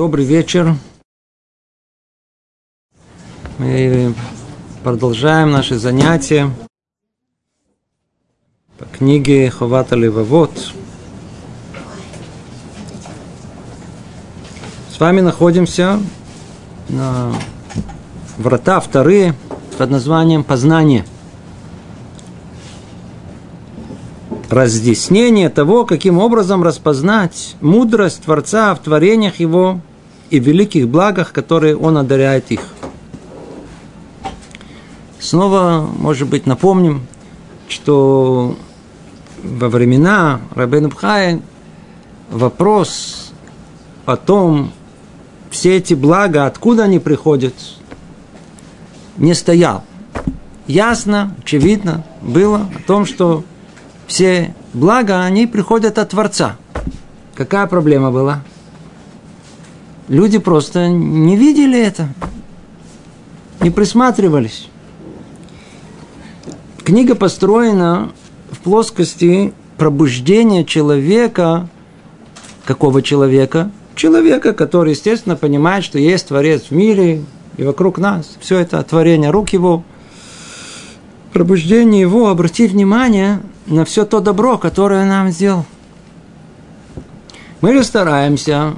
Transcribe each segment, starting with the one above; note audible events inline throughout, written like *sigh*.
Добрый вечер. Мы продолжаем наши занятия по книге Ховата Левовод. С вами находимся на врата вторые под названием «Познание». разъяснение того, каким образом распознать мудрость Творца в творениях Его и великих благах, которые Он одаряет их. Снова, может быть, напомним, что во времена Рабен Бхая вопрос о том, все эти блага, откуда они приходят, не стоял. Ясно, очевидно было о том, что все блага, они приходят от Творца. Какая проблема была? Люди просто не видели это, не присматривались. Книга построена в плоскости пробуждения человека. Какого человека? Человека, который, естественно, понимает, что есть Творец в мире и вокруг нас. Все это творение рук его. Пробуждение его, обратить внимание на все то добро, которое нам сделал. Мы же стараемся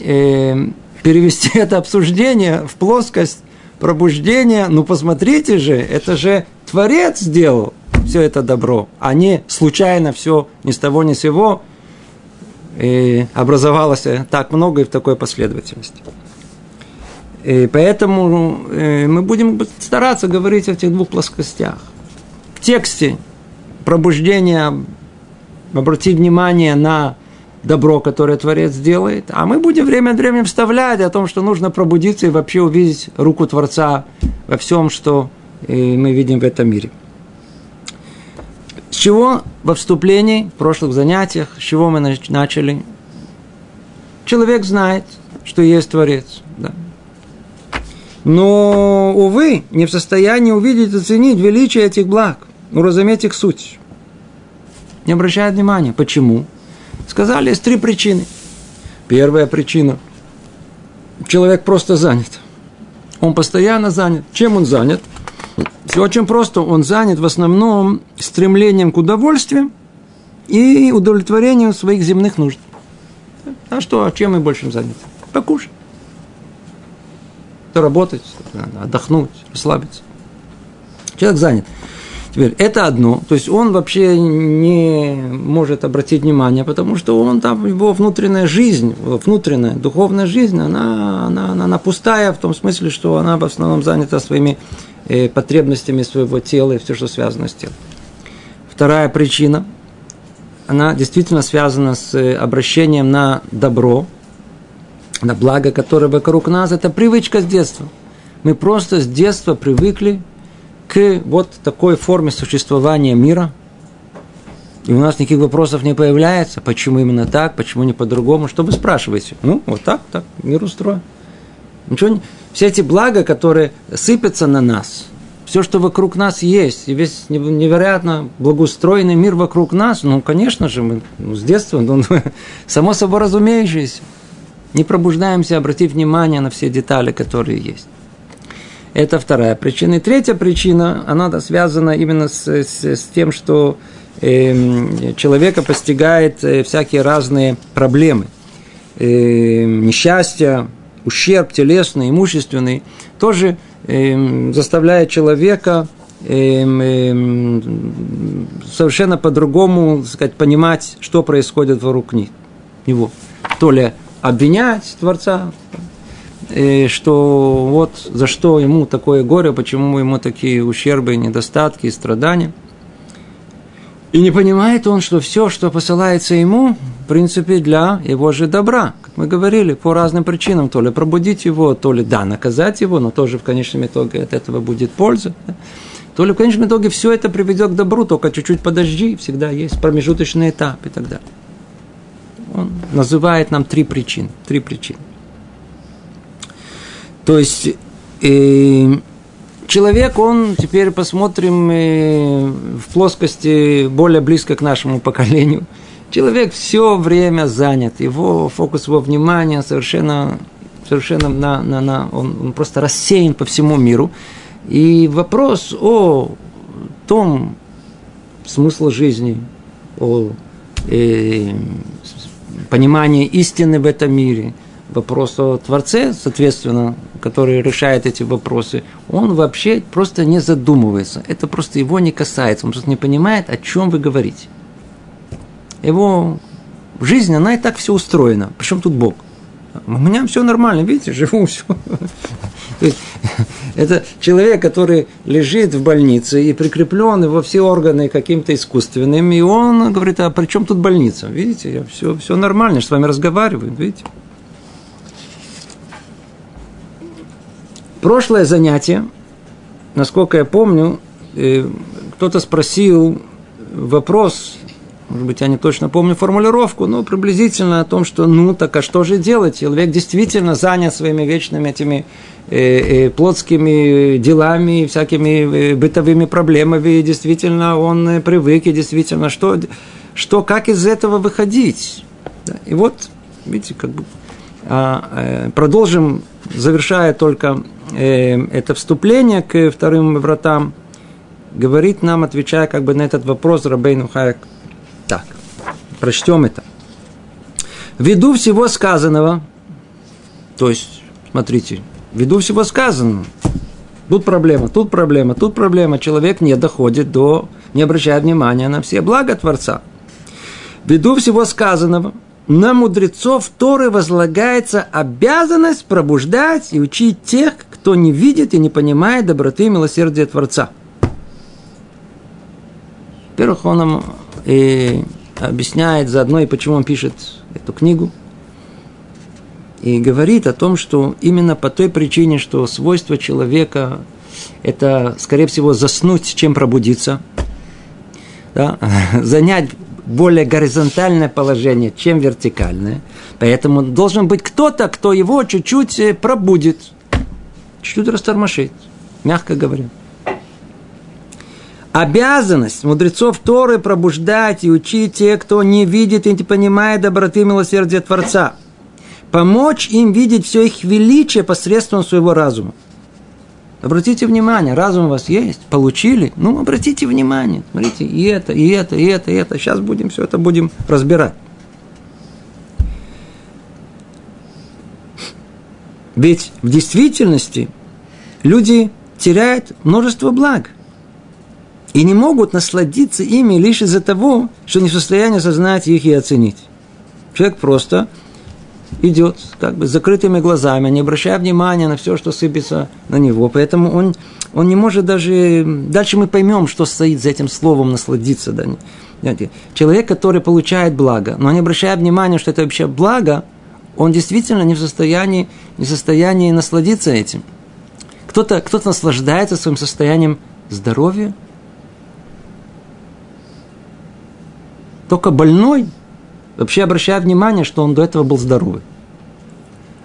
э, перевести *laughs* это обсуждение в плоскость пробуждения. Ну, посмотрите же, это же Творец сделал все это добро, а не случайно все ни с того ни с сего и образовалось так много и в такой последовательности. И поэтому э, мы будем стараться говорить о этих двух плоскостях. В тексте пробуждения обратить внимание на добро, которое Творец делает, а мы будем время от времени вставлять о том, что нужно пробудиться и вообще увидеть руку Творца во всем, что э, мы видим в этом мире. С чего во вступлении, в прошлых занятиях, с чего мы начали? Человек знает, что есть Творец. Да. Но, увы, не в состоянии увидеть и оценить величие этих благ, ну, разуметь их суть. Не обращает внимания. Почему? Сказали, есть три причины. Первая причина. Человек просто занят. Он постоянно занят. Чем он занят? Все очень просто. Он занят в основном стремлением к удовольствию и удовлетворению своих земных нужд. А что, а чем мы больше заняты? Покушать. Работать, отдохнуть, расслабиться. Человек занят. Теперь, это одно, то есть он вообще не может обратить внимание, потому что он там, его внутренняя жизнь, внутренняя духовная жизнь, она, она, она, она пустая в том смысле, что она в основном занята своими э, потребностями своего тела и все, что связано с телом. Вторая причина, она действительно связана с э, обращением на добро, на благо, которое вокруг нас, это привычка с детства. Мы просто с детства привыкли к вот такой форме существования мира, и у нас никаких вопросов не появляется, почему именно так, почему не по-другому, что вы спрашиваете? Ну, вот так, так, мир устроен. Ничего не... Все эти блага, которые сыпятся на нас, все, что вокруг нас есть, и весь невероятно благоустроенный мир вокруг нас, ну, конечно же, мы ну, с детства, ну, *laughs* само собой разумеющееся, не пробуждаемся обратить внимание на все детали, которые есть. Это вторая причина. И третья причина, она связана именно с, с, с тем, что э, человека постигает э, всякие разные проблемы. Э, несчастья, ущерб телесный, имущественный, тоже э, заставляет человека совершенно по-другому сказать, понимать, что происходит вокруг него. То ли обвинять Творца, что вот за что ему такое горе, почему ему такие ущербы, недостатки и страдания. И не понимает он, что все, что посылается ему, в принципе, для его же добра. Как мы говорили, по разным причинам. То ли пробудить его, то ли, да, наказать его, но тоже в конечном итоге от этого будет польза. То ли в конечном итоге все это приведет к добру, только чуть-чуть подожди, всегда есть промежуточный этап и так далее. Он называет нам три причины. Три причины. То есть э, человек, он, теперь посмотрим э, в плоскости более близко к нашему поколению. Человек все время занят, его фокус его внимания совершенно совершенно на, на, на, он, он просто рассеян по всему миру. И вопрос о том смысла жизни, о э, понимании истины в этом мире, вопрос о Творце, соответственно, который решает эти вопросы, он вообще просто не задумывается. Это просто его не касается. Он просто не понимает, о чем вы говорите. Его жизнь, она и так все устроена. Причем тут Бог? У меня все нормально, видите, *laughs* живу все. *laughs* Это человек, который лежит в больнице и прикреплен во все органы каким-то искусственным, и он говорит, а при чем тут больница? Видите, я все, все нормально, я с вами разговариваю, видите. Прошлое занятие, насколько я помню, э, кто-то спросил вопрос, может быть, я не точно помню формулировку, но приблизительно о том, что ну так а что же делать? Человек действительно занят своими вечными этими э, э, плотскими делами, всякими э, бытовыми проблемами, и действительно он э, привык, и действительно, что, что как из этого выходить? И вот, видите, как бы а, продолжим, завершая только это вступление к вторым вратам, говорит нам, отвечая как бы на этот вопрос Рабейну Хайек, так, прочтем это. Ввиду всего сказанного, то есть, смотрите, ввиду всего сказанного, тут проблема, тут проблема, тут проблема, человек не доходит до, не обращает внимания на все блага Творца. Ввиду всего сказанного, на мудрецов Торы возлагается обязанность пробуждать и учить тех, кто не видит и не понимает доброты и милосердия Творца. Во-первых, он нам и объясняет заодно и почему он пишет эту книгу. И говорит о том, что именно по той причине, что свойство человека – это, скорее всего, заснуть, чем пробудиться, да? *laughs* занять более горизонтальное положение, чем вертикальное. Поэтому должен быть кто-то, кто его чуть-чуть э, пробудит, чуть-чуть растормошит, мягко говоря. Обязанность мудрецов Торы пробуждать и учить тех, кто не видит и не понимает доброты и милосердия Творца. Помочь им видеть все их величие посредством своего разума. Обратите внимание, разум у вас есть, получили, ну, обратите внимание, смотрите, и это, и это, и это, и это. Сейчас будем все это будем разбирать. Ведь в действительности люди теряют множество благ и не могут насладиться ими лишь из-за того, что не в состоянии осознать их и оценить. Человек просто идет как бы с закрытыми глазами, не обращая внимания на все, что сыпется на него. Поэтому он, он не может даже... Дальше мы поймем, что стоит за этим словом насладиться. Да? Человек, который получает благо, но не обращая внимания, что это вообще благо, он действительно не в состоянии, не в состоянии насладиться этим. Кто-то кто наслаждается своим состоянием здоровья. Только больной вообще обращая внимание, что он до этого был здоровый.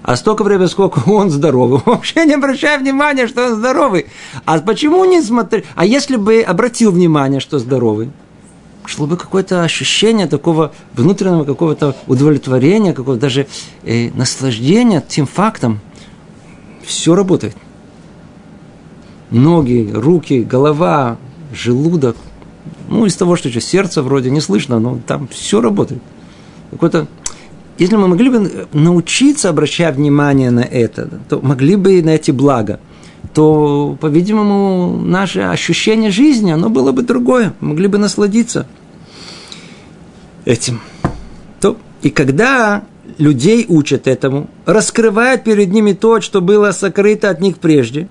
А столько времени, сколько *laughs* он здоровый, вообще не обращая внимания, что он здоровый. А почему не смотри? А если бы обратил внимание, что здоровый, шло бы какое-то ощущение такого внутреннего какого-то удовлетворения, какого-то даже э, наслаждения тем фактом, все работает. Ноги, руки, голова, желудок. Ну, из того, что еще сердце вроде не слышно, но там все работает какой-то если мы могли бы научиться обращать внимание на это, то могли бы на эти блага, то, по-видимому, наше ощущение жизни, оно было бы другое, могли бы насладиться этим. То, и когда людей учат этому, раскрывают перед ними то, что было сокрыто от них прежде,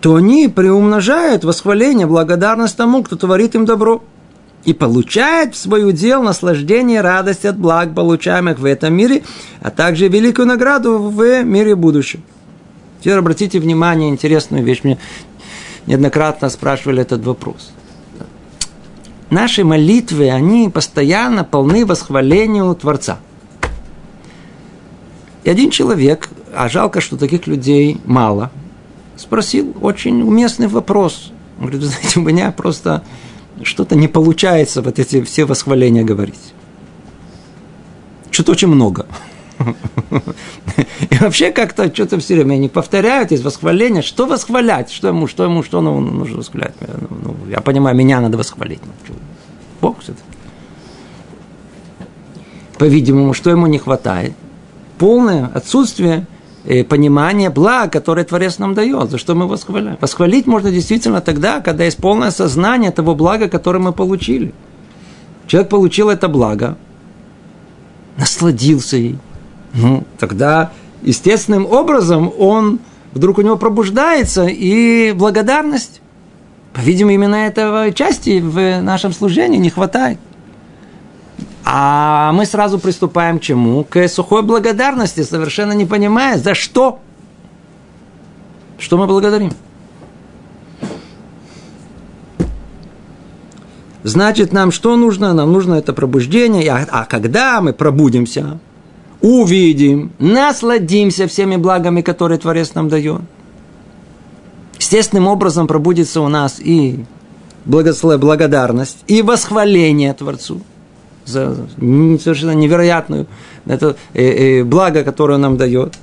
то они приумножают восхваление, благодарность тому, кто творит им добро – и получает в свой удел наслаждение, радость от благ, получаемых в этом мире, а также великую награду в мире будущем. Теперь обратите внимание, интересную вещь. Мне неоднократно спрашивали этот вопрос. Наши молитвы, они постоянно полны восхвалению Творца. И один человек, а жалко, что таких людей мало, спросил очень уместный вопрос. Он говорит, вы знаете, у меня просто что-то не получается вот эти все восхваления говорить. Что-то очень много. *laughs* И вообще как-то что-то все время они повторяют из восхваления. Что восхвалять? Что ему, что ему, что ну, нужно восхвалять? Ну, я понимаю, меня надо восхвалить. Бог все-таки. По-видимому, что ему не хватает? Полное отсутствие э, понимания блага, которое Творец нам дает, за что мы восхваляем. Восхвалить можно действительно тогда, когда есть полное сознание того блага, которое мы получили. Человек получил это благо, насладился ей. Ну, тогда естественным образом он вдруг у него пробуждается и благодарность. По-видимому, именно этого части в нашем служении не хватает. А мы сразу приступаем к чему? К сухой благодарности, совершенно не понимая, за что. Что мы благодарим? Значит, нам что нужно? Нам нужно это пробуждение. А, а когда мы пробудимся, увидим, насладимся всеми благами, которые Творец нам дает. Естественным образом пробудится у нас и благодарность, и восхваление Творцу за совершенно невероятную это э, э, благо, которое он нам дает.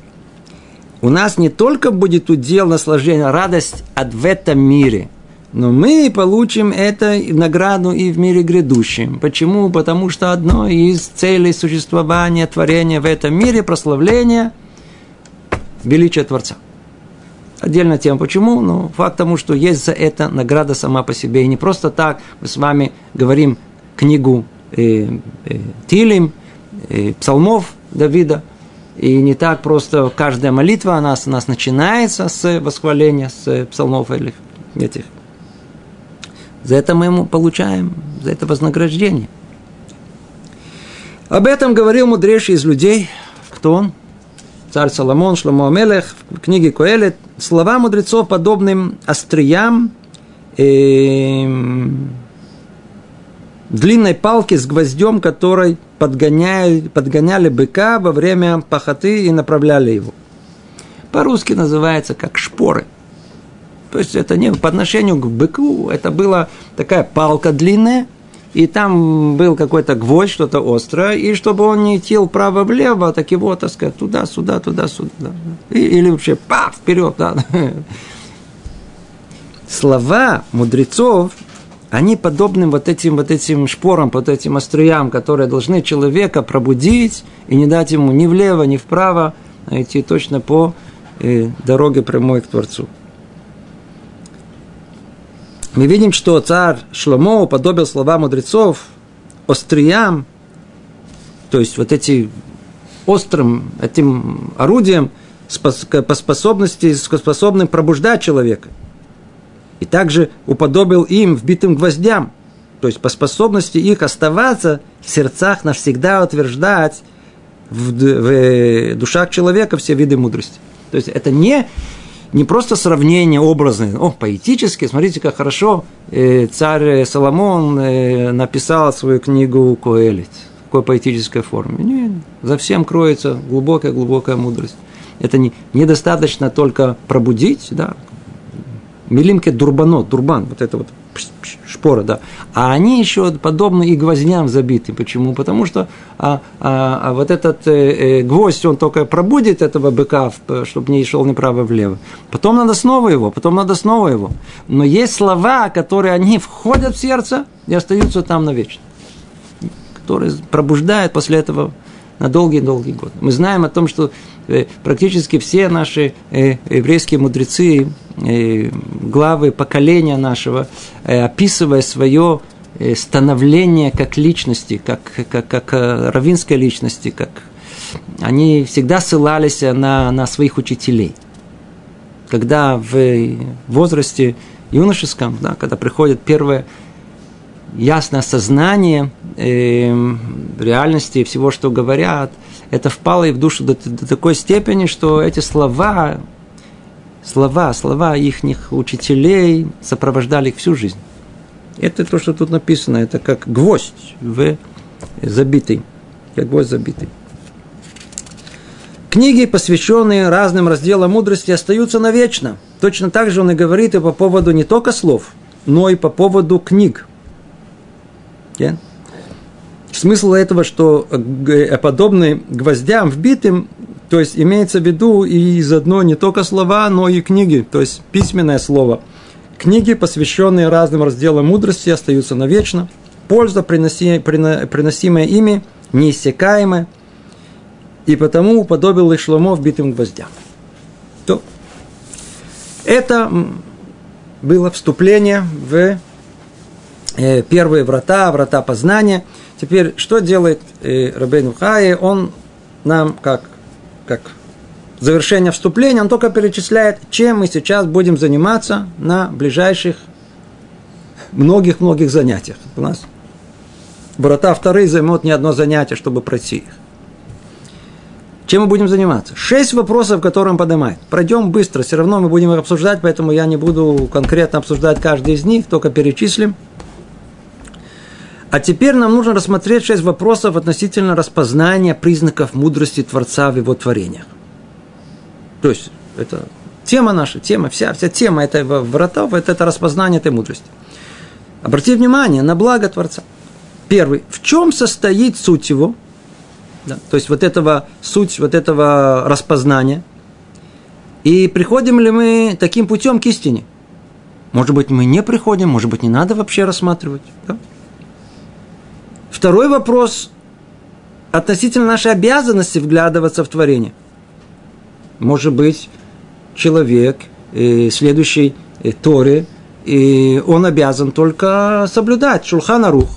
У нас не только будет удел наслаждение, радость от в этом мире – но мы получим это награду и в мире грядущем. Почему? Потому что одно из целей существования творения в этом мире – прославление величия Творца. Отдельно тем, почему, но факт тому, что есть за это награда сама по себе. И не просто так мы с вами говорим книгу э, э, Тилим, э, псалмов Давида, и не так просто каждая молитва у нас, у нас начинается с восхваления, с псалмов этих за это мы ему получаем, за это вознаграждение. Об этом говорил мудрейший из людей. Кто он? Царь Соломон, Шломо Амелех, в книге Коэлет. Слова мудрецов подобным остриям, э, длинной палки с гвоздем, которой подгоняли, подгоняли быка во время пахоты и направляли его. По-русски называется как шпоры – то есть это не по отношению к быку, это была такая палка длинная, и там был какой-то гвоздь, что-то острое, и чтобы он не идти вправо-влево, так его, так сказать, туда-сюда, туда-сюда. Или вообще, па, вперед, да. Слова мудрецов, они подобны вот этим, вот этим шпорам, вот этим остриям, которые должны человека пробудить и не дать ему ни влево, ни вправо, а идти точно по э, дороге прямой к Творцу мы видим, что царь Шломо уподобил слова мудрецов остриям, то есть вот эти острым этим орудием по способности, способным пробуждать человека. И также уподобил им вбитым гвоздям, то есть по способности их оставаться в сердцах навсегда утверждать в, в душах человека все виды мудрости. То есть это не не просто сравнение образное, о, поэтически, смотрите, как хорошо э, царь Соломон э, написал свою книгу Коэлит в такой поэтической форме. Нет, за всем кроется глубокая-глубокая мудрость. Это не, недостаточно только пробудить, да, Милимке дурбано, дурбан, вот это вот шпора, да. А они еще подобны и гвоздям забиты. Почему? Потому что а, а, а вот этот э, э, гвоздь, он только пробудит этого быка, чтобы не шел направо влево. Потом надо снова его, потом надо снова его. Но есть слова, которые они входят в сердце и остаются там навечно. Которые пробуждают после этого на долгие-долгие годы. Мы знаем о том, что э, практически все наши э, еврейские мудрецы, э, главы поколения нашего, описывая свое становление как личности, как, как, как равинской личности, как они всегда ссылались на, на своих учителей. Когда в возрасте юношеском, да, когда приходит первое ясное сознание э, реальности всего, что говорят, это впало и в душу до, до такой степени, что эти слова, слова, слова их учителей сопровождали их всю жизнь. Это то, что тут написано, это как гвоздь в забитый, как гвоздь забитый. Книги, посвященные разным разделам мудрости, остаются навечно. Точно так же он и говорит и по поводу не только слов, но и по поводу книг – Смысл этого, что подобные гвоздям вбитым, то есть имеется в виду и заодно не только слова, но и книги, то есть письменное слово. Книги, посвященные разным разделам мудрости, остаются навечно. Польза, приносимая ими, неиссякаемая. И потому уподобил их Шломо вбитым гвоздям. То. Это было вступление в э, первые врата, врата познания. Теперь, что делает э, Рабейн Хай? Он нам, как, как завершение вступления, он только перечисляет, чем мы сейчас будем заниматься на ближайших многих-многих занятиях. У нас врата вторые займут не одно занятие, чтобы пройти их. Чем мы будем заниматься? Шесть вопросов, которые он поднимает. Пройдем быстро, все равно мы будем их обсуждать, поэтому я не буду конкретно обсуждать каждый из них, только перечислим. А теперь нам нужно рассмотреть шесть вопросов относительно распознания признаков мудрости Творца в его творениях. То есть, это тема наша, тема, вся, вся тема этого вратов, это, это распознание этой мудрости. Обратите внимание на благо Творца. Первый. В чем состоит суть его – да? То есть вот этого суть, вот этого распознания. И приходим ли мы таким путем к истине? Может быть, мы не приходим, может быть, не надо вообще рассматривать. Да? Второй вопрос относительно нашей обязанности вглядываться в творение. Может быть, человек, э, следующий э, Торе, и он обязан только соблюдать Шулхана Рух.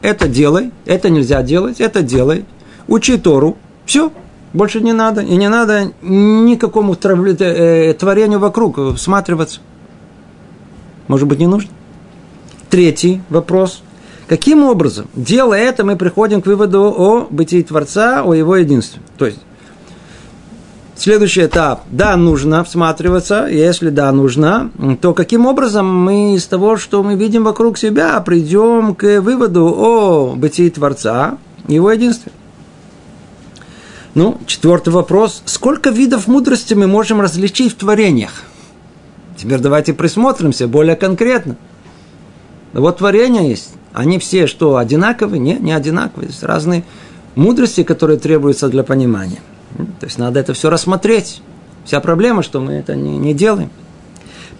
Это делай, это нельзя делать, это делай – учи Тору, все, больше не надо. И не надо никакому э, творению вокруг всматриваться. Может быть, не нужно? Третий вопрос. Каким образом, делая это, мы приходим к выводу о бытии Творца, о его единстве? То есть, следующий этап. Да, нужно всматриваться. Если да, нужно, то каким образом мы из того, что мы видим вокруг себя, придем к выводу о бытии Творца, его единстве? Ну, четвертый вопрос. Сколько видов мудрости мы можем различить в творениях? Теперь давайте присмотримся более конкретно. Вот творения есть. Они все что, одинаковые? Нет, не одинаковые. Есть разные мудрости, которые требуются для понимания. То есть надо это все рассмотреть. Вся проблема, что мы это не, не делаем.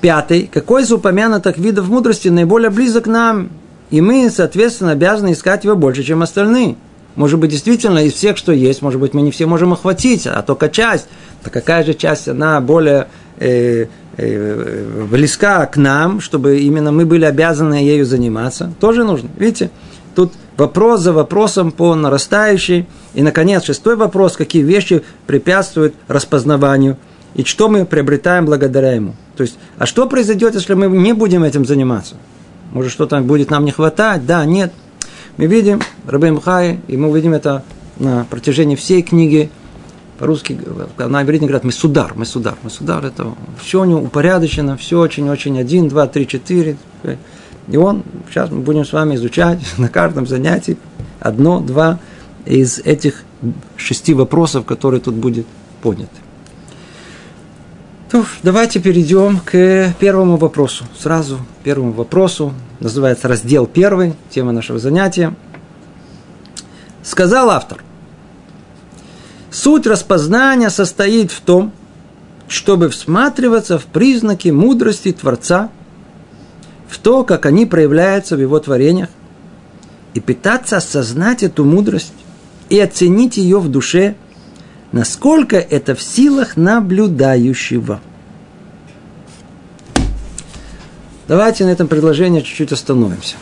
Пятый. Какой из упомянутых видов мудрости наиболее близок к нам? И мы, соответственно, обязаны искать его больше, чем остальные. Может быть, действительно, из всех, что есть, может быть, мы не все можем охватить, а только часть. А какая же часть, она более э, близка к нам, чтобы именно мы были обязаны ею заниматься, тоже нужно. Видите, тут вопрос за вопросом по нарастающей. И, наконец, шестой вопрос, какие вещи препятствуют распознаванию и что мы приобретаем благодаря ему. То есть, а что произойдет, если мы не будем этим заниматься? Может, что-то будет нам не хватать? Да, нет – мы видим Рабейм Хай, и мы увидим это на протяжении всей книги. По-русски, на иврите говорят мы судар, мы судар, мы судар, это все у него упорядочено, все очень-очень один, два, три, четыре. И он, сейчас мы будем с вами изучать *laughs* на каждом занятии одно, два из этих шести вопросов, которые тут будет подняты. То, давайте перейдем к первому вопросу. Сразу первому вопросу. Называется раздел первый, тема нашего занятия. Сказал автор. Суть распознания состоит в том, чтобы всматриваться в признаки мудрости Творца, в то, как они проявляются в его творениях, и пытаться осознать эту мудрость и оценить ее в душе – насколько это в силах наблюдающего. Давайте на этом предложении чуть-чуть остановимся.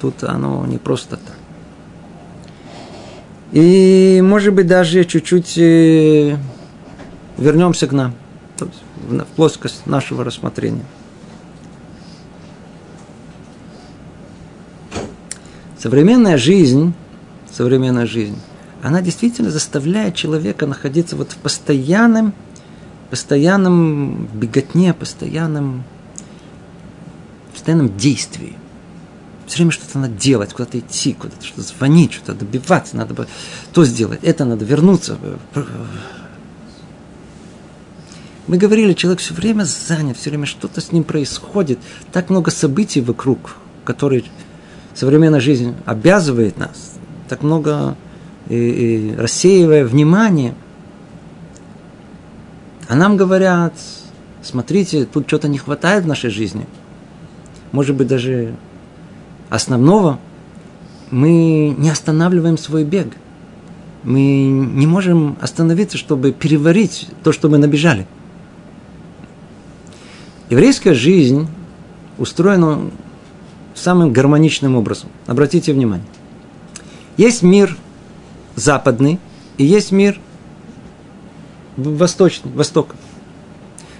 Тут оно не просто так. И, может быть, даже чуть-чуть э, вернемся к нам, в плоскость нашего рассмотрения. Современная жизнь, современная жизнь – она действительно заставляет человека находиться вот в постоянном, постоянном беготне, постоянном, постоянном действии. Все время что-то надо делать, куда-то идти, куда-то что-то звонить, что-то добиваться, надо бы то сделать, это надо вернуться. Мы говорили, человек все время занят, все время что-то с ним происходит, так много событий вокруг, которые современная жизнь обязывает нас, так много и, и рассеивая внимание, а нам говорят, смотрите, тут что-то не хватает в нашей жизни. Может быть, даже основного, мы не останавливаем свой бег. Мы не можем остановиться, чтобы переварить то, что мы набежали. Еврейская жизнь устроена самым гармоничным образом. Обратите внимание. Есть мир западный и есть мир восточный, восток.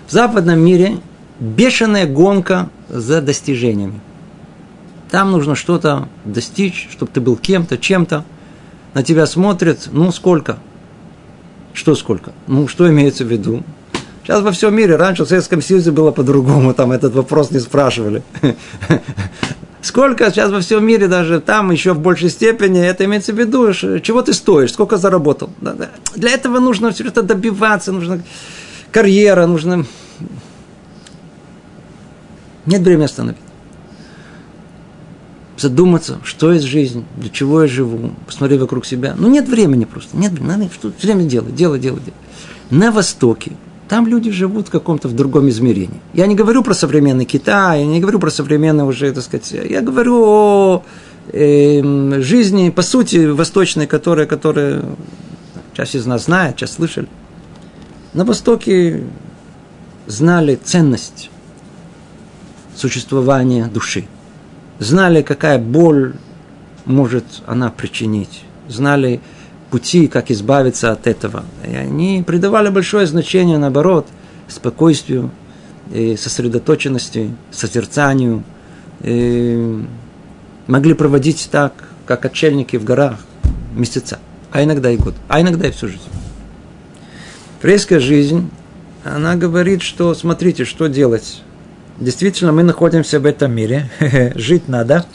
В западном мире бешеная гонка за достижениями. Там нужно что-то достичь, чтобы ты был кем-то, чем-то. На тебя смотрят, ну сколько? Что сколько? Ну, что имеется в виду? Сейчас во всем мире, раньше в Советском Союзе было по-другому, там этот вопрос не спрашивали. *laughs* Сколько сейчас во всем мире, даже там еще в большей степени, это имеется в виду, чего ты стоишь, сколько заработал. Для этого нужно все это добиваться, нужно карьера, нужно... Нет времени остановить. Задуматься, что есть жизнь, для чего я живу, посмотреть вокруг себя. Ну, нет времени просто, нет надо что время делать, делать, делать. делать. На Востоке там люди живут в каком-то в другом измерении. Я не говорю про современный Китай, я не говорю про современный уже, так сказать, я говорю о э, жизни, по сути, восточной, которая, которая часть из нас знает, часть слышали. На Востоке знали ценность существования души. Знали, какая боль может она причинить. Знали, пути, как избавиться от этого. И они придавали большое значение, наоборот, спокойствию, сосредоточенности, созерцанию. И могли проводить так, как отшельники в горах, месяца, а иногда и год, а иногда и всю жизнь. Фрейская жизнь, она говорит, что смотрите, что делать. Действительно, мы находимся в этом мире, *laughs* жить надо.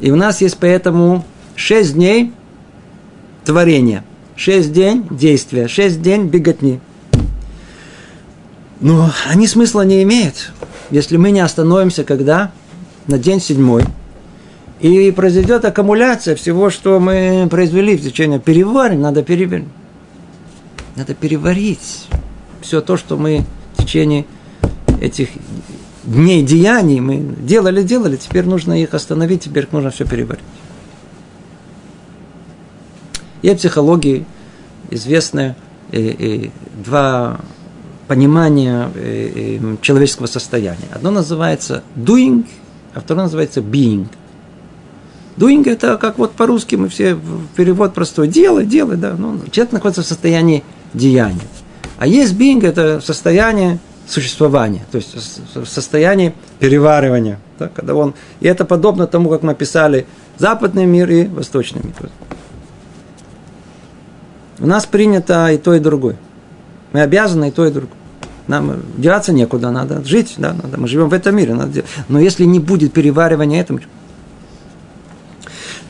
И у нас есть поэтому шесть дней – творения. Шесть день действия, шесть день беготни. Но они смысла не имеют, если мы не остановимся, когда на день седьмой, и произойдет аккумуляция всего, что мы произвели в течение переварим, надо переварить. Надо переварить все то, что мы в течение этих дней деяний мы делали, делали, теперь нужно их остановить, теперь нужно все переварить. И в психологии известны э, э, два понимания э, э, человеческого состояния. Одно называется doing, а второе называется being. Doing это как вот по-русски мы все перевод простой. Делай, делай, да. Ну, человек находится в состоянии деяния. А есть being это состояние существования, то есть состояние переваривания. Да, когда он, и это подобно тому, как мы писали западный мир и восточный мир. У нас принято и то, и другое. Мы обязаны и то, и другое. Нам деваться некуда, надо жить, да, надо, мы живем в этом мире. Надо. Но если не будет переваривания этому,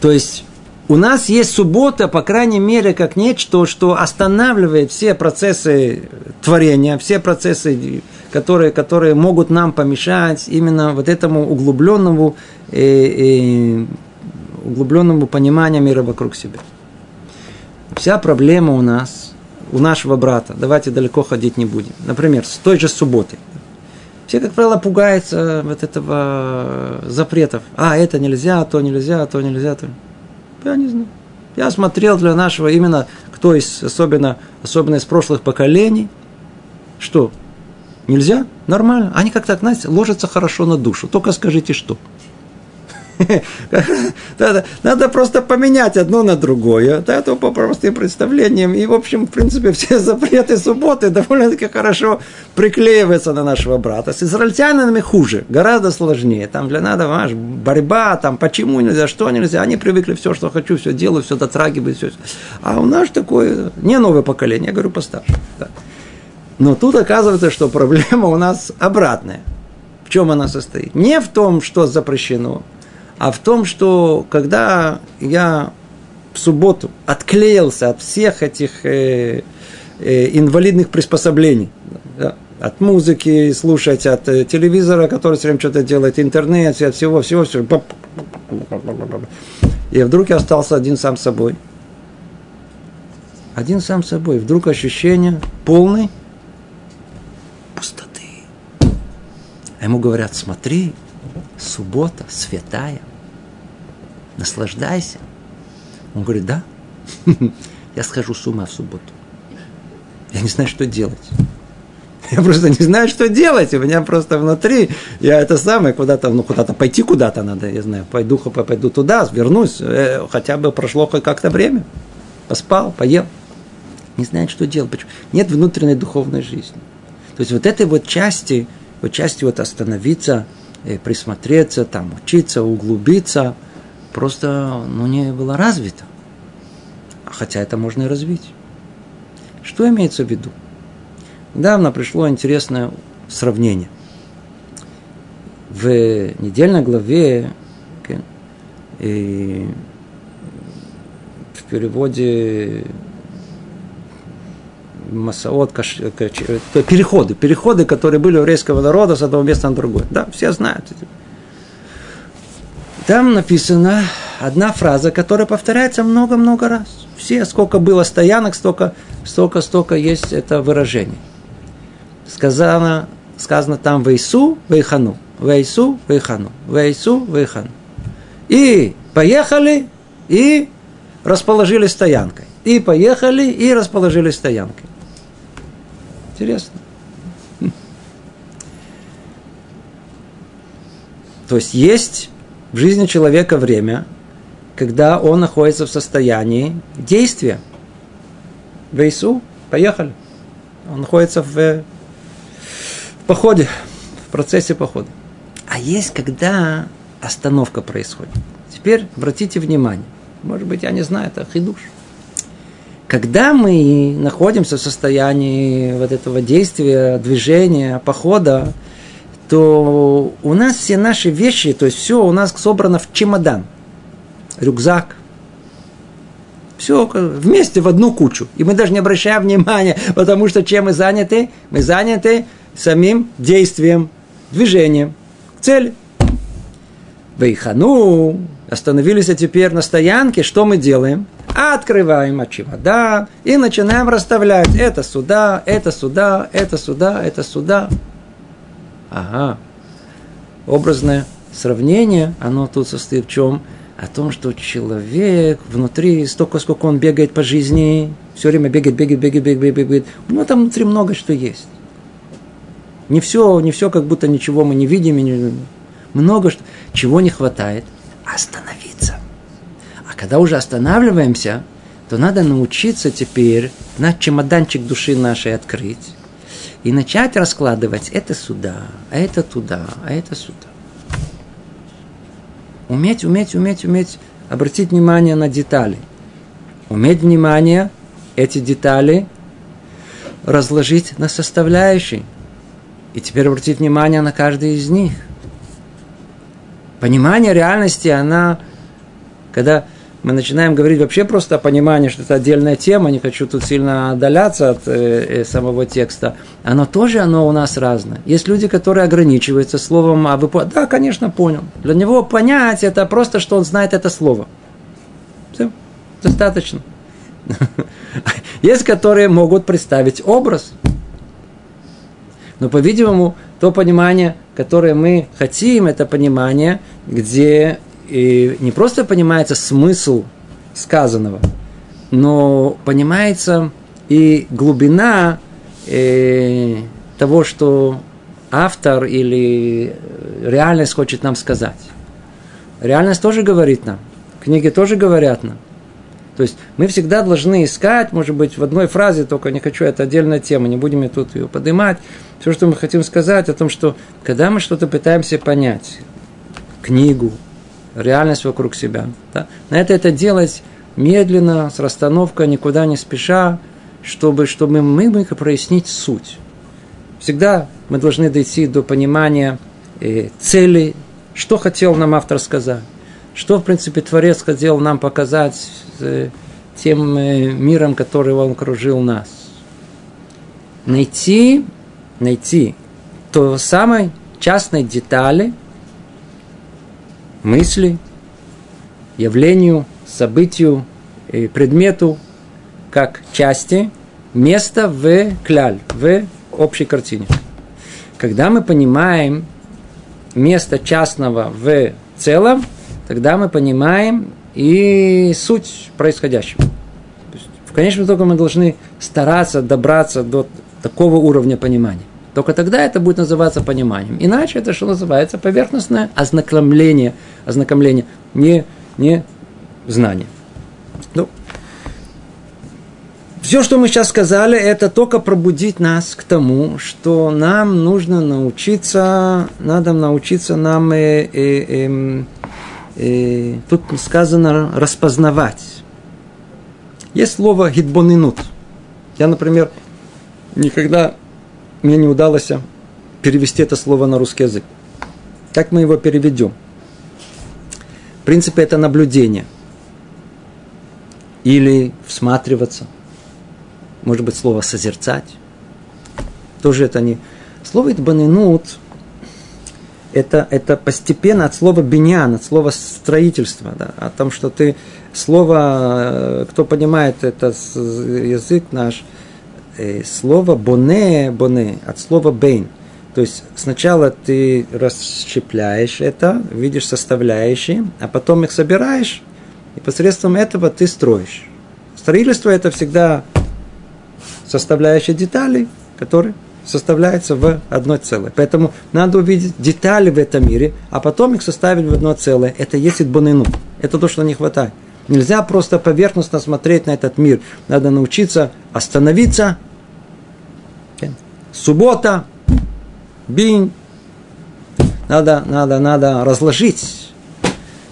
то есть у нас есть суббота, по крайней мере, как нечто, что останавливает все процессы творения, все процессы, которые, которые могут нам помешать именно вот этому углубленному, э, э, углубленному пониманию мира вокруг себя. Вся проблема у нас, у нашего брата, давайте далеко ходить не будем. Например, с той же субботы. Все, как правило, пугаются вот этого запретов. А, это нельзя, то нельзя, то нельзя. То... Я не знаю. Я смотрел для нашего именно, кто из, особенно, особенно из прошлых поколений, что нельзя, нормально. Они как-то, знаете, ложатся хорошо на душу. Только скажите, что. *laughs* надо, просто поменять одно на другое. Да, это по простым представлениям. И, в общем, в принципе, *laughs* все запреты субботы довольно-таки хорошо приклеиваются на нашего брата. С израильтянами хуже, гораздо сложнее. Там для надо, понимаешь, борьба, там почему нельзя, что нельзя. Они привыкли все, что хочу, все делаю, все дотрагиваю, все. А у нас такое, не новое поколение, я говорю постарше. Да. Но тут оказывается, что проблема у нас обратная. В чем она состоит? Не в том, что запрещено, а в том, что когда я в субботу отклеился от всех этих э, э, инвалидных приспособлений, да, от музыки слушать, от э, телевизора, который все время что-то делает, интернет, от всего, всего, всего, И вдруг я остался один сам собой. Один сам собой. Вдруг ощущение полной пустоты. А ему говорят, смотри, суббота святая, наслаждайся. Он говорит, да, *laughs* я схожу с ума в субботу. Я не знаю, что делать. Я просто не знаю, что делать. У меня просто внутри, я это самое, куда-то, ну, куда-то пойти куда-то надо, я знаю, пойду, пойду туда, вернусь, э, хотя бы прошло хоть как-то время. Поспал, поел. Не знает, что делать. Почему? Нет внутренней духовной жизни. То есть вот этой вот части, вот части вот остановиться, присмотреться, там, учиться, углубиться, просто, ну, не было развито. Хотя это можно и развить. Что имеется в виду? Недавно пришло интересное сравнение. В недельной главе и в переводе Масаот, каш, каш, переходы, переходы, которые были у еврейского народа с одного места на другое. Да, все знают. Там написана одна фраза, которая повторяется много-много раз. Все, сколько было стоянок, столько, столько, столько есть это выражение сказано, сказано там «Вейсу, вейхану». «Вейсу, вейхану». «Вейсу, вейхану». И поехали, и расположились стоянкой. И поехали, и расположились стоянкой. Интересно. То есть есть в жизни человека время, когда он находится в состоянии действия. Вейсу, поехали. Он находится в походе, в процессе похода. А есть, когда остановка происходит. Теперь обратите внимание. Может быть, я не знаю, это хидуш. Когда мы находимся в состоянии вот этого действия, движения, похода, то у нас все наши вещи, то есть все у нас собрано в чемодан, рюкзак, все вместе в одну кучу. И мы даже не обращаем внимания, потому что чем мы заняты? Мы заняты самим действием, движением к цели. Вейхану, остановились теперь на стоянке, что мы делаем? Открываем чемодан и начинаем расставлять это сюда, это сюда, это сюда, это сюда. Ага. Образное сравнение, оно тут состоит в чем? О том, что человек внутри, столько, сколько он бегает по жизни, все время бегает, бегает, бегает, бегает, бегает, у него там внутри много что есть. Не все, не все, как будто ничего мы не видим, не, много что, чего не хватает. Остановиться. Когда уже останавливаемся, то надо научиться теперь наш чемоданчик души нашей открыть и начать раскладывать это сюда, а это туда, а это сюда. Уметь, уметь, уметь, уметь обратить внимание на детали. Уметь внимание, эти детали разложить на составляющие. И теперь обратить внимание на каждый из них. Понимание реальности, она, когда мы начинаем говорить вообще просто о понимании, что это отдельная тема, не хочу тут сильно отдаляться от э, э самого текста, оно тоже оно у нас разное. Есть люди, которые ограничиваются словом, а вы да, конечно, понял. Для него понять это просто, что он знает это слово. Все, достаточно. *laughs* Есть, которые могут представить образ – но, по-видимому, то понимание, которое мы хотим, это понимание, где и не просто понимается смысл сказанного, но понимается и глубина э, того, что автор или реальность хочет нам сказать. Реальность тоже говорит нам, книги тоже говорят нам. То есть мы всегда должны искать, может быть, в одной фразе, только не хочу, это отдельная тема, не будем тут ее поднимать. Все, что мы хотим сказать о том, что когда мы что-то пытаемся понять, книгу, реальность вокруг себя, да, это это делать медленно, с расстановкой, никуда не спеша, чтобы, чтобы мы могли прояснить суть. Всегда мы должны дойти до понимания э, цели, что хотел нам автор сказать, что, в принципе, Творец хотел нам показать э, тем э, миром, который он окружил нас. Найти найти то самой частной детали, мысли, явлению, событию, предмету, как части, место в кляль, в общей картине. Когда мы понимаем место частного в целом, тогда мы понимаем и суть происходящего. в конечном итоге мы должны стараться добраться до такого уровня понимания. Только тогда это будет называться пониманием. Иначе это что называется поверхностное ознакомление, ознакомление, не, не знание. Ну, все, что мы сейчас сказали, это только пробудить нас к тому, что нам нужно научиться, надо научиться нам, э, э, э, э, тут сказано, распознавать. Есть слово гидбонинут. Я, например, никогда мне не удалось перевести это слово на русский язык. Как мы его переведем? В принципе, это наблюдение. Или всматриваться – может быть, слово «созерцать». Тоже это не... Слово «итбанинут» это, это постепенно от слова «бенян», от слова «строительство», да, о том, что ты... Слово, кто понимает это язык наш, э, слово «боне», «боне» от слова «бейн». То есть сначала ты расщепляешь это, видишь составляющие, а потом их собираешь, и посредством этого ты строишь. Строительство это всегда составляющие деталей, которые составляются в одно целое. Поэтому надо увидеть детали в этом мире, а потом их составить в одно целое. Это есть бонину. Это то, что не хватает. Нельзя просто поверхностно смотреть на этот мир. Надо научиться остановиться. Суббота, бинь. Надо, надо, надо разложить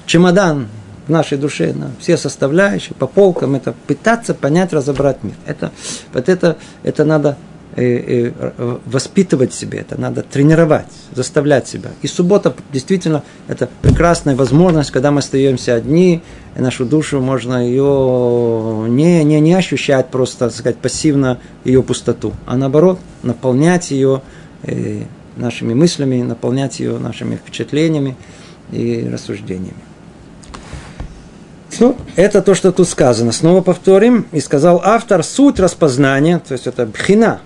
чемодан в нашей душе на все составляющие, по полкам, это пытаться понять, разобрать мир. Это, вот это, это надо воспитывать себе, это надо тренировать, заставлять себя. И суббота действительно это прекрасная возможность, когда мы остаемся одни, и нашу душу можно ее не, не, не ощущать просто, так сказать, пассивно ее пустоту, а наоборот наполнять ее э, нашими мыслями, наполнять ее нашими впечатлениями и рассуждениями. Ну, это то, что тут сказано. Снова повторим. И сказал автор, суть распознания, то есть это бхина,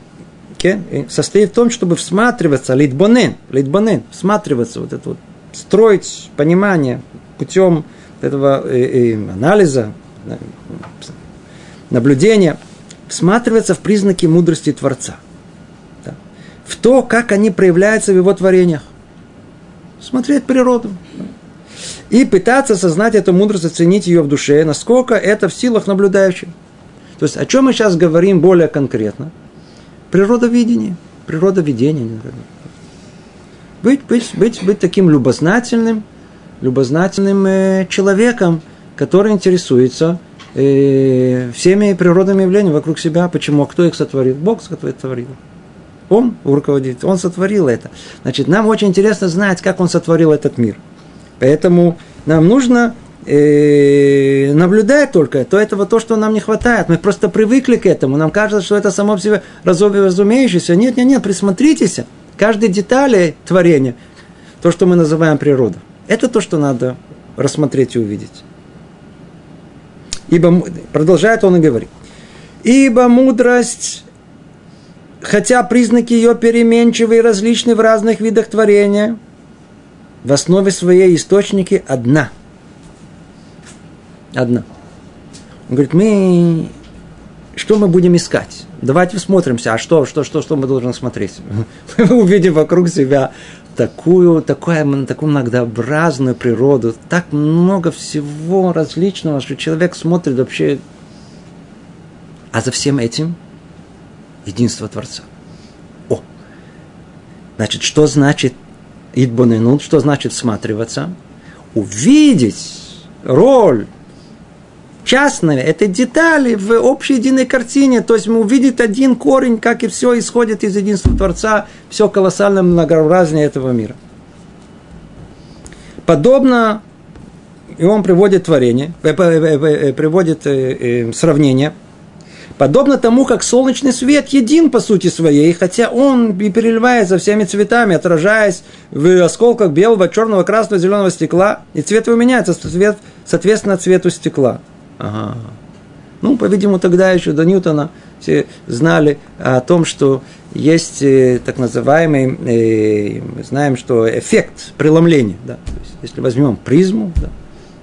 состоит в том, чтобы всматриваться, литбонен, литбонен, всматриваться, вот это вот, строить понимание путем этого э, э, анализа, наблюдения, всматриваться в признаки мудрости Творца. Да. В то, как они проявляются в его творениях. Смотреть природу и пытаться осознать эту мудрость, оценить ее в душе, насколько это в силах наблюдающих. То есть, о чем мы сейчас говорим более конкретно? Природовидение, природоведение. Быть, быть, быть, быть таким любознательным, любознательным э, человеком, который интересуется э, всеми природными явлениями вокруг себя. Почему? Кто их сотворил? Бог сотворил. Он руководит, он сотворил это. Значит, нам очень интересно знать, как он сотворил этот мир – Поэтому нам нужно э, наблюдать только, то этого то, что нам не хватает. Мы просто привыкли к этому. Нам кажется, что это само по себе разумеющееся. Нет, нет, нет, присмотритесь. Каждой детали творения, то, что мы называем природой. Это то, что надо рассмотреть и увидеть. Ибо, продолжает он и говорит, ибо мудрость, хотя признаки ее переменчивы и различны в разных видах творения – в основе своей источники одна. Одна. Он говорит, мы что мы будем искать? Давайте смотримся, а что, что, что, что мы должны смотреть? *laughs* Мы увидим вокруг себя такую, такую, такую многообразную природу, так много всего различного, что человек смотрит вообще. А за всем этим единство Творца. О! Значит, что значит Идбоненут, что значит всматриваться? Увидеть роль частные, это детали в общей единой картине. То есть мы увидим один корень, как и все исходит из единства Творца, все колоссальное многообразие этого мира. Подобно, и он приводит творение, э, э, э, приводит сравнение, Подобно тому, как солнечный свет един по сути своей, хотя он и переливается всеми цветами, отражаясь в осколках белого, черного, красного, зеленого стекла, и цвет его меняется, цвет, соответственно, цвету стекла. Ага. Ну, по-видимому, тогда еще до Ньютона все знали о том, что есть э, так называемый, э, мы знаем, что эффект преломления. Да? То есть, если возьмем призму, да,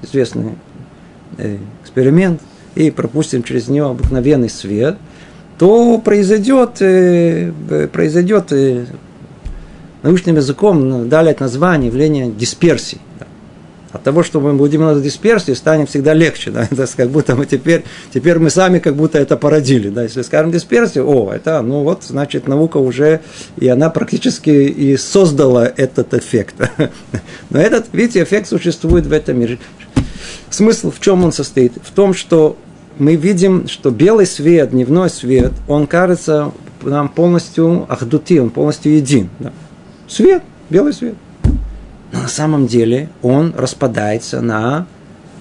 известный э, эксперимент, и пропустим через нее обыкновенный свет, то произойдет, произойдет научным языком дали название явление дисперсии. От того, что мы будем на дисперсии, станет всегда легче. Да? *laughs* Это как будто мы теперь, теперь мы сами как будто это породили. Да? Если скажем дисперсию, о, это, ну вот, значит, наука уже, и она практически и создала этот эффект. *laughs* Но этот, видите, эффект существует в этом мире. Смысл в чем он состоит? В том, что мы видим, что белый свет, дневной свет, он кажется нам полностью ахдути, он полностью един. Да? Свет, белый свет. На самом деле он распадается на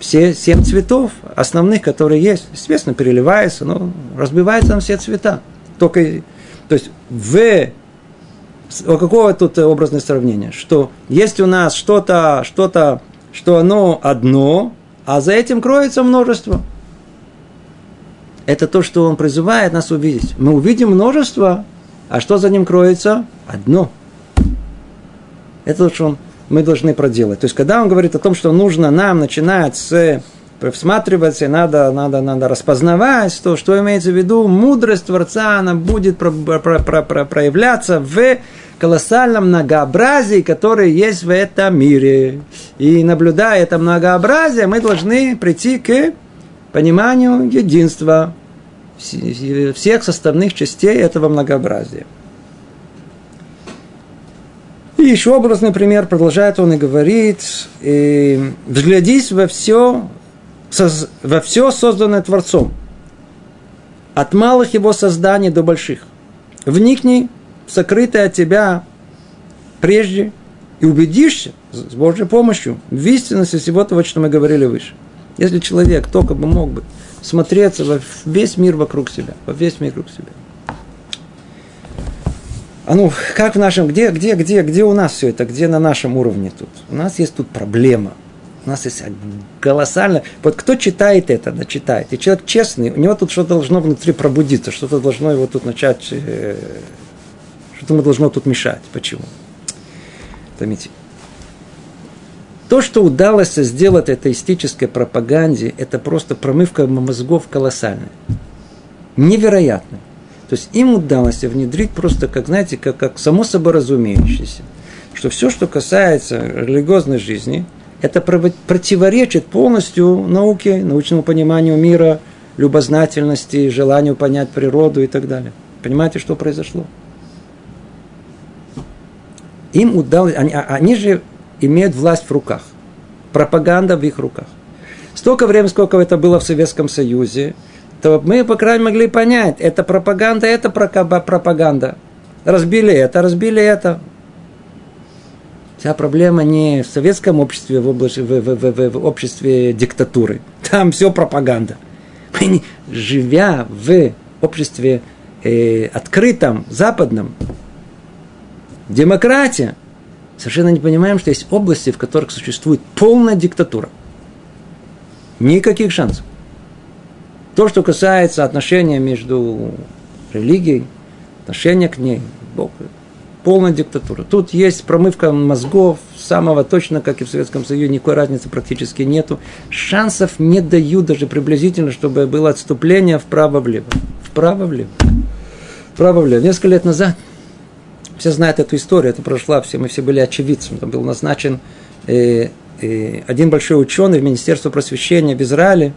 все семь цветов основных, которые есть. Естественно, переливается, но разбивается на все цвета. Только, то есть в какое тут образное сравнение? Что есть у нас что-то, что-то, что оно одно, а за этим кроется множество. Это то, что он призывает нас увидеть. Мы увидим множество, а что за ним кроется? Одно. Это то, что он мы должны проделать. То есть, когда он говорит о том, что нужно нам начинать с всматриваться, надо, надо, надо распознавать, то, что имеется в виду, мудрость Творца, она будет про, про, про, про, проявляться в колоссальном многообразии, которое есть в этом мире. И наблюдая это многообразие, мы должны прийти к пониманию единства всех составных частей этого многообразия. И еще образный пример, продолжает он и говорит, и, взглядись во все, во все созданное Творцом, от малых его созданий до больших. Вникни в сокрытое от тебя прежде и убедишься с Божьей помощью в истинности всего того, что мы говорили выше. Если человек только бы мог бы смотреться во весь мир вокруг себя, во весь мир вокруг себя, а ну, как в нашем, где, где, где, где у нас все это, где на нашем уровне тут? У нас есть тут проблема. У нас есть колоссально. Вот кто читает это, да, читает. И человек честный, у него тут что-то должно внутри пробудиться, что-то должно его тут начать, э, что-то ему должно тут мешать. Почему? Поймите. То, что удалось сделать атеистической пропаганде, это просто промывка мозгов колоссальная. Невероятная. То есть им удалось внедрить просто, как знаете, как, как само собой разумеющееся, что все, что касается религиозной жизни, это противоречит полностью науке, научному пониманию мира, любознательности, желанию понять природу и так далее. Понимаете, что произошло? Им удалось, они, а, они же имеют власть в руках, пропаганда в их руках. Столько времени, сколько это было в Советском Союзе, то мы, по крайней мере, могли понять, это пропаганда, это пропаганда. Разбили это, разбили это. Вся проблема не в советском обществе, в, области, в, в, в, в обществе диктатуры. Там все пропаганда. Мы, живя в обществе э, открытом, западном, демократия, совершенно не понимаем, что есть области, в которых существует полная диктатура. Никаких шансов. То, что касается отношения между религией, отношения к ней, Бог, полная диктатура. Тут есть промывка мозгов, самого точно, как и в Советском Союзе, никакой разницы практически нету. Шансов не дают даже приблизительно, чтобы было отступление вправо-влево. Вправо-влево. Вправо-влево. Несколько лет назад, все знают эту историю, это прошла, все, мы все были очевидцами. Там был назначен э, э, один большой ученый в Министерство просвещения в Израиле,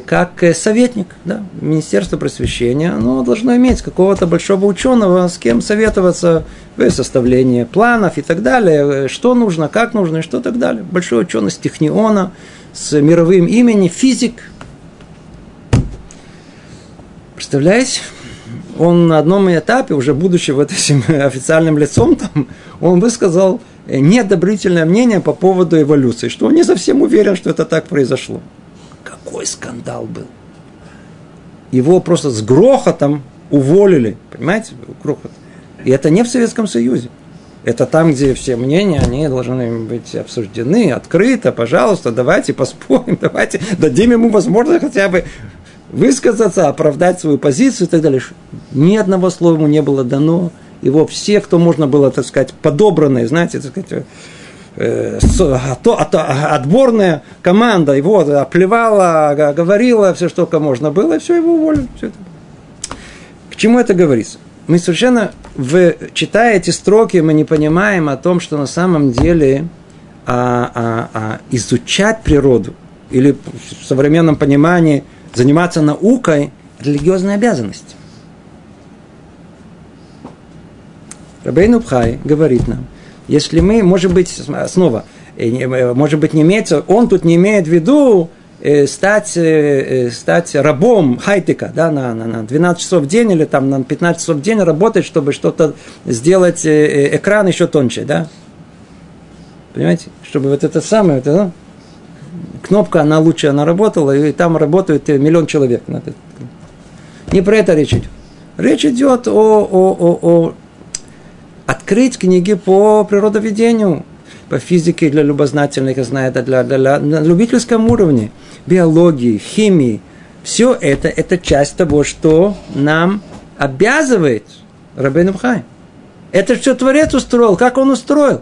как э, советник, да, Министерство просвещения, оно должно иметь какого-то большого ученого, с кем советоваться в составлении планов и так далее, э, что нужно, как нужно и что так далее. Большой ученый с техниона, с мировым именем, физик. Представляете? Он на одном этапе, уже будучи вот этим *laughs* официальным лицом, там, он высказал неодобрительное мнение по поводу эволюции, что он не совсем уверен, что это так произошло какой скандал был. его просто с грохотом уволили. Понимаете? Грохот. И это не в Советском Союзе. Это там, где все мнения, они должны быть обсуждены открыто. Пожалуйста, давайте поспорим, *laughs* давайте дадим ему возможность хотя бы высказаться, оправдать свою позицию и так далее. Ни одного слова ему не было дано. Его все, кто можно было, так сказать, подобранные, знаете, так сказать, отборная команда его оплевала, говорила все, что только можно было, и все, его уволили. К чему это говорится? Мы совершенно, в, читая эти строки, мы не понимаем о том, что на самом деле а, а, а, изучать природу или в современном понимании заниматься наукой – религиозная обязанность. Рабейну Пхай говорит нам, если мы, может быть, снова, э, э, может быть, не имеется, он тут не имеет в виду э, стать, стать рабом хайтека, да, на, на, на 12 часов в день или там на 15 часов в день работать, чтобы что-то сделать, экран еще тоньше, да. Понимаете? Чтобы вот это самое, вот это, кнопка, она лучше, она работала, и там работает миллион человек. Не про это речь идет. Речь идет о, о, о, о открыть книги по природоведению, по физике для любознательных, я знаю, это для, для, для, на любительском уровне, биологии, химии. Все это, это часть того, что нам обязывает Рабейн Хай. Это все Творец устроил. Как он устроил?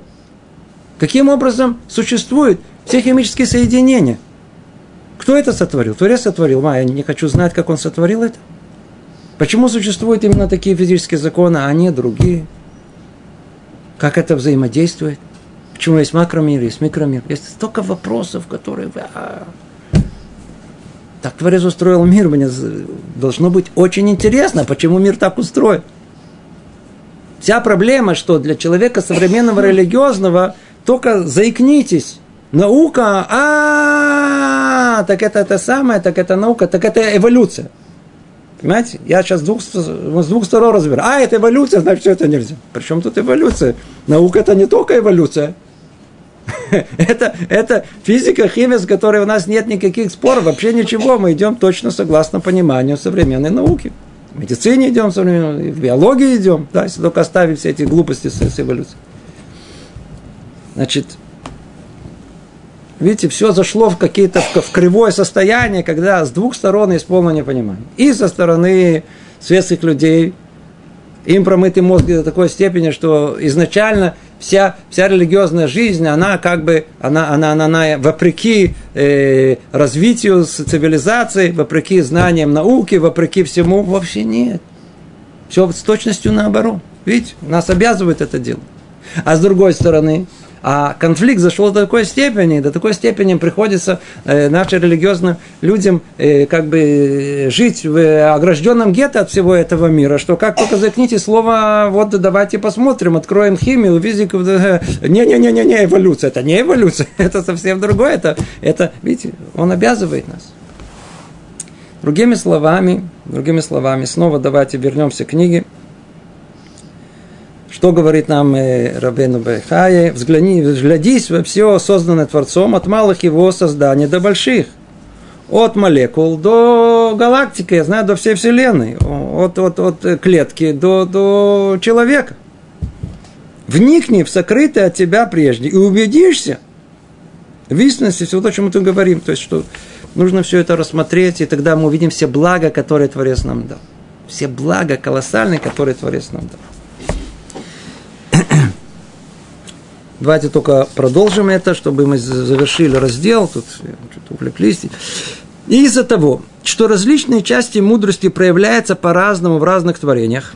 Каким образом существуют все химические соединения? Кто это сотворил? Творец сотворил. Ма, я не хочу знать, как он сотворил это. Почему существуют именно такие физические законы, а не другие? Как это взаимодействует? Почему есть макромир, есть микромир? Есть столько вопросов, которые... А, так Творец устроил мир, мне должно быть очень интересно, почему мир так устроен. Вся проблема, что для человека современного религиозного только заикнитесь. Наука, а, так это это самое, так это наука, так это эволюция. Понимаете? Я сейчас двух, с двух сторон разбираю. А, это эволюция, значит, все это нельзя. Причем тут эволюция? Наука это не только эволюция. *laughs* это, это физика, химия, с которой у нас нет никаких споров, вообще ничего. Мы идем точно согласно пониманию современной науки. В медицине идем, в биологии идем, да, если только оставить все эти глупости с, с эволюцией. Значит, Видите, все зашло в какие-то в кривое состояние, когда с двух сторон есть полное непонимание. И со стороны светских людей, им промытый мозг до такой степени, что изначально вся, вся религиозная жизнь, она как бы, она, она, она, она вопреки э, развитию цивилизации, вопреки знаниям науки, вопреки всему, вообще нет. Все с точностью наоборот. Видите, нас обязывает это делать. А с другой стороны, а конфликт зашел до такой степени, до такой степени приходится э, нашим религиозным людям э, как бы э, жить в огражденном гетто от всего этого мира, что как только закните слово, вот давайте посмотрим, откроем химию, физику, не-не-не-не, эволюция, это не эволюция, *laughs* это совсем другое, это, это, видите, он обязывает нас. Другими словами, другими словами, снова давайте вернемся к книге. Что говорит нам э, Рабену Бехае? Взгляни, взглядись во все созданное Творцом от малых его создания до больших. От молекул до галактики, я знаю, до всей Вселенной. От, от, от клетки до, до человека. Вникни в сокрытое от тебя прежде и убедишься в истинности всего того, о чем мы тут говорим. То есть, что нужно все это рассмотреть, и тогда мы увидим все блага, которые Творец нам дал. Все блага колоссальные, которые Творец нам дал. *clears throat* Давайте только продолжим это, чтобы мы завершили раздел. Тут что-то увлеклись. И из-за того, что различные части мудрости проявляются по-разному в разных творениях,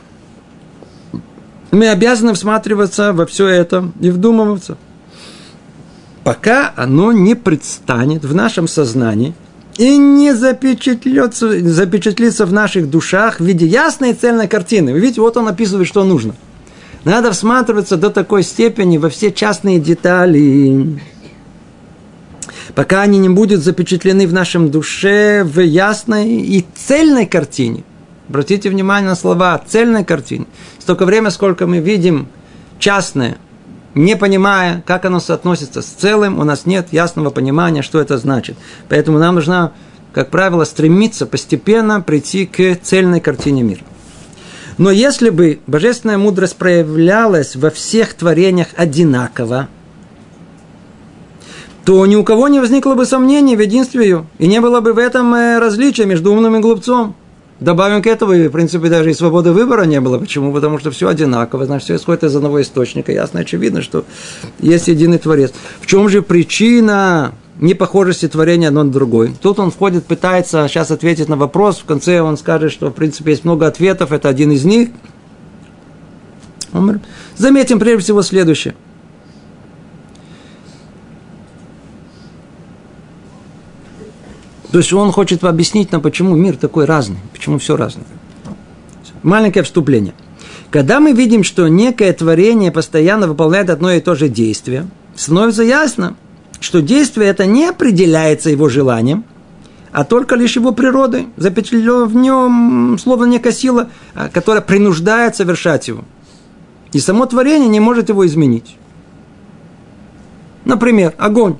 мы обязаны всматриваться во все это и вдумываться, пока оно не предстанет в нашем сознании и не запечатлется, запечатлится в наших душах в виде ясной цельной картины. Видите, вот он описывает, что нужно – надо всматриваться до такой степени во все частные детали, пока они не будут запечатлены в нашем душе в ясной и цельной картине. Обратите внимание на слова «цельной картине». Столько времени, сколько мы видим частное, не понимая, как оно соотносится с целым, у нас нет ясного понимания, что это значит. Поэтому нам нужна как правило, стремится постепенно прийти к цельной картине мира. Но если бы божественная мудрость проявлялась во всех творениях одинаково, то ни у кого не возникло бы сомнений в единстве ее, и не было бы в этом э, различия между умным и глупцом. Добавим к этому, в принципе, даже и свободы выбора не было. Почему? Потому что все одинаково, значит, все исходит из одного источника. Ясно, очевидно, что есть единый Творец. В чем же причина непохожести творения одно на другое? Тут он входит, пытается сейчас ответить на вопрос. В конце он скажет, что, в принципе, есть много ответов, это один из них. Заметим прежде всего следующее – То есть он хочет объяснить нам, почему мир такой разный, почему все разное. Маленькое вступление. Когда мы видим, что некое творение постоянно выполняет одно и то же действие, становится ясно, что действие это не определяется его желанием, а только лишь его природой, запечатлено в нем словно некая сила, а, которая принуждает совершать его. И само творение не может его изменить. Например, огонь.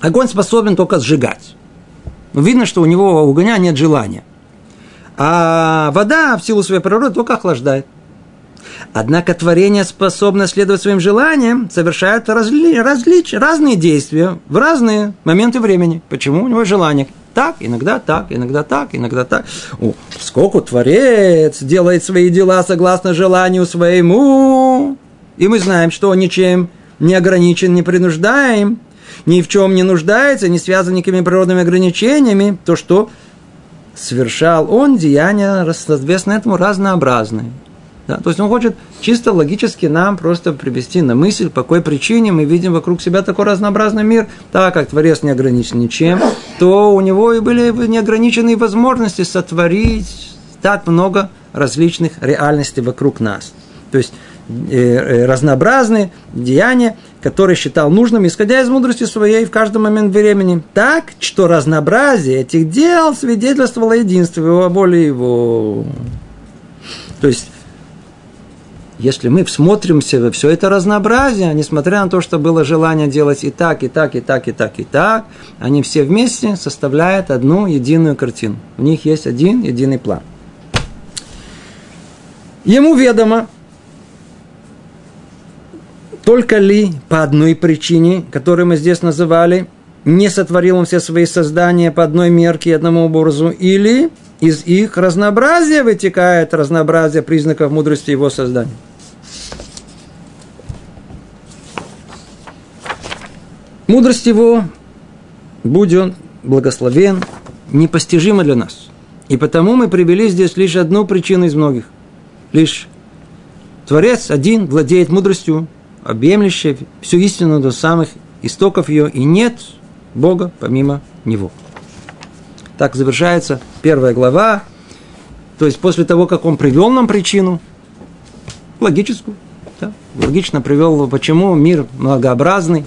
Огонь способен только сжигать. Но видно, что у него у огня нет желания. А вода в силу своей природы только охлаждает. Однако творение, способное следовать своим желаниям, совершает разли, различ, разные действия в разные моменты времени. Почему? У него желание. Так, иногда так, иногда так, иногда так. О, сколько Творец делает свои дела согласно желанию своему. И мы знаем, что он ничем не ограничен, не принуждаем ни в чем не нуждается, не связан никакими природными ограничениями, то что совершал он деяния, соответственно, этому разнообразные. Да? То есть он хочет чисто логически нам просто привести на мысль, по какой причине мы видим вокруг себя такой разнообразный мир, так как Творец не ограничен ничем, то у него и были неограниченные возможности сотворить так много различных реальностей вокруг нас. То есть э, э, разнообразные деяния, который считал нужным, исходя из мудрости своей в каждый момент времени. Так, что разнообразие этих дел свидетельствовало единство его, воли его. То есть, если мы всмотримся во все это разнообразие, несмотря на то, что было желание делать и так, и так, и так, и так, и так, они все вместе составляют одну единую картину. У них есть один единый план. Ему ведомо, только ли по одной причине, которую мы здесь называли, не сотворил он все свои создания по одной мерке и одному образу, или из их разнообразия вытекает разнообразие признаков мудрости его создания. Мудрость его, будь он благословен, непостижима для нас. И потому мы привели здесь лишь одну причину из многих. Лишь Творец один владеет мудростью, объемлющее всю истину до самых истоков ее, и нет Бога помимо Него. Так завершается первая глава. То есть после того, как он привел нам причину, логическую, да, логично привел, почему мир многообразный,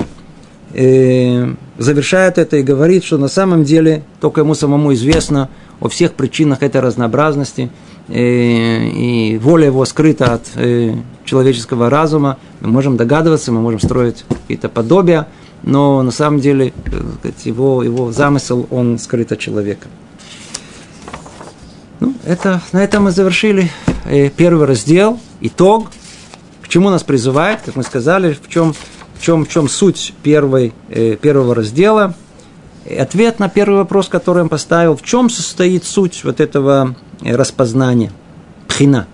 э, завершает это и говорит, что на самом деле только ему самому известно о всех причинах этой разнообразности – и воля его скрыта от э, человеческого разума. Мы можем догадываться, мы можем строить какие-то подобия, но на самом деле э, его, его замысел, он скрыт от человека. Ну, это, на этом мы завершили э, первый раздел, итог, к чему нас призывает, как мы сказали, в чем, в чем, в чем суть первой, первого раздела. Ответ на первый вопрос, который он поставил, в чем состоит суть вот этого распознание, пхина.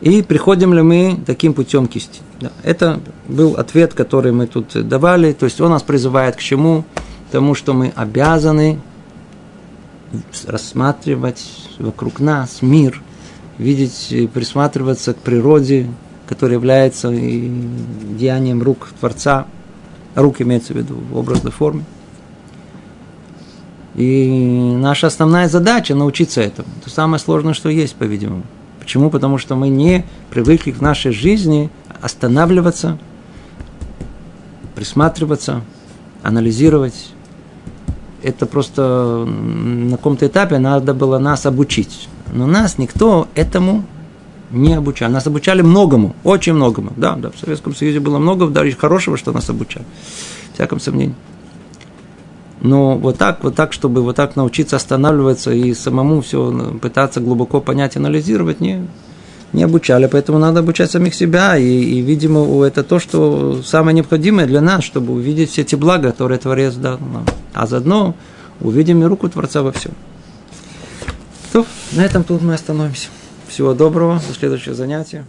И приходим ли мы таким путем к истине? Да. Это был ответ, который мы тут давали. То есть он нас призывает к чему? К тому, что мы обязаны рассматривать вокруг нас мир, видеть, присматриваться к природе, которая является деянием рук Творца. Рук имеется в виду в образной форме. И наша основная задача научиться этому. Это самое сложное, что есть, по-видимому. Почему? Потому что мы не привыкли в нашей жизни останавливаться, присматриваться, анализировать. Это просто на каком-то этапе надо было нас обучить. Но нас никто этому не обучал. Нас обучали многому, очень многому. Да, да, в Советском Союзе было много даже хорошего, что нас обучали. В всяком сомнении. Но вот так, вот так, чтобы вот так научиться останавливаться и самому все пытаться глубоко понять, анализировать, не, не обучали. Поэтому надо обучать самих себя. И, и, видимо, это то, что самое необходимое для нас, чтобы увидеть все эти блага, которые Творец дал нам. А заодно увидим и руку Творца во всем. То, на этом тут мы остановимся. Всего доброго, до следующего занятия.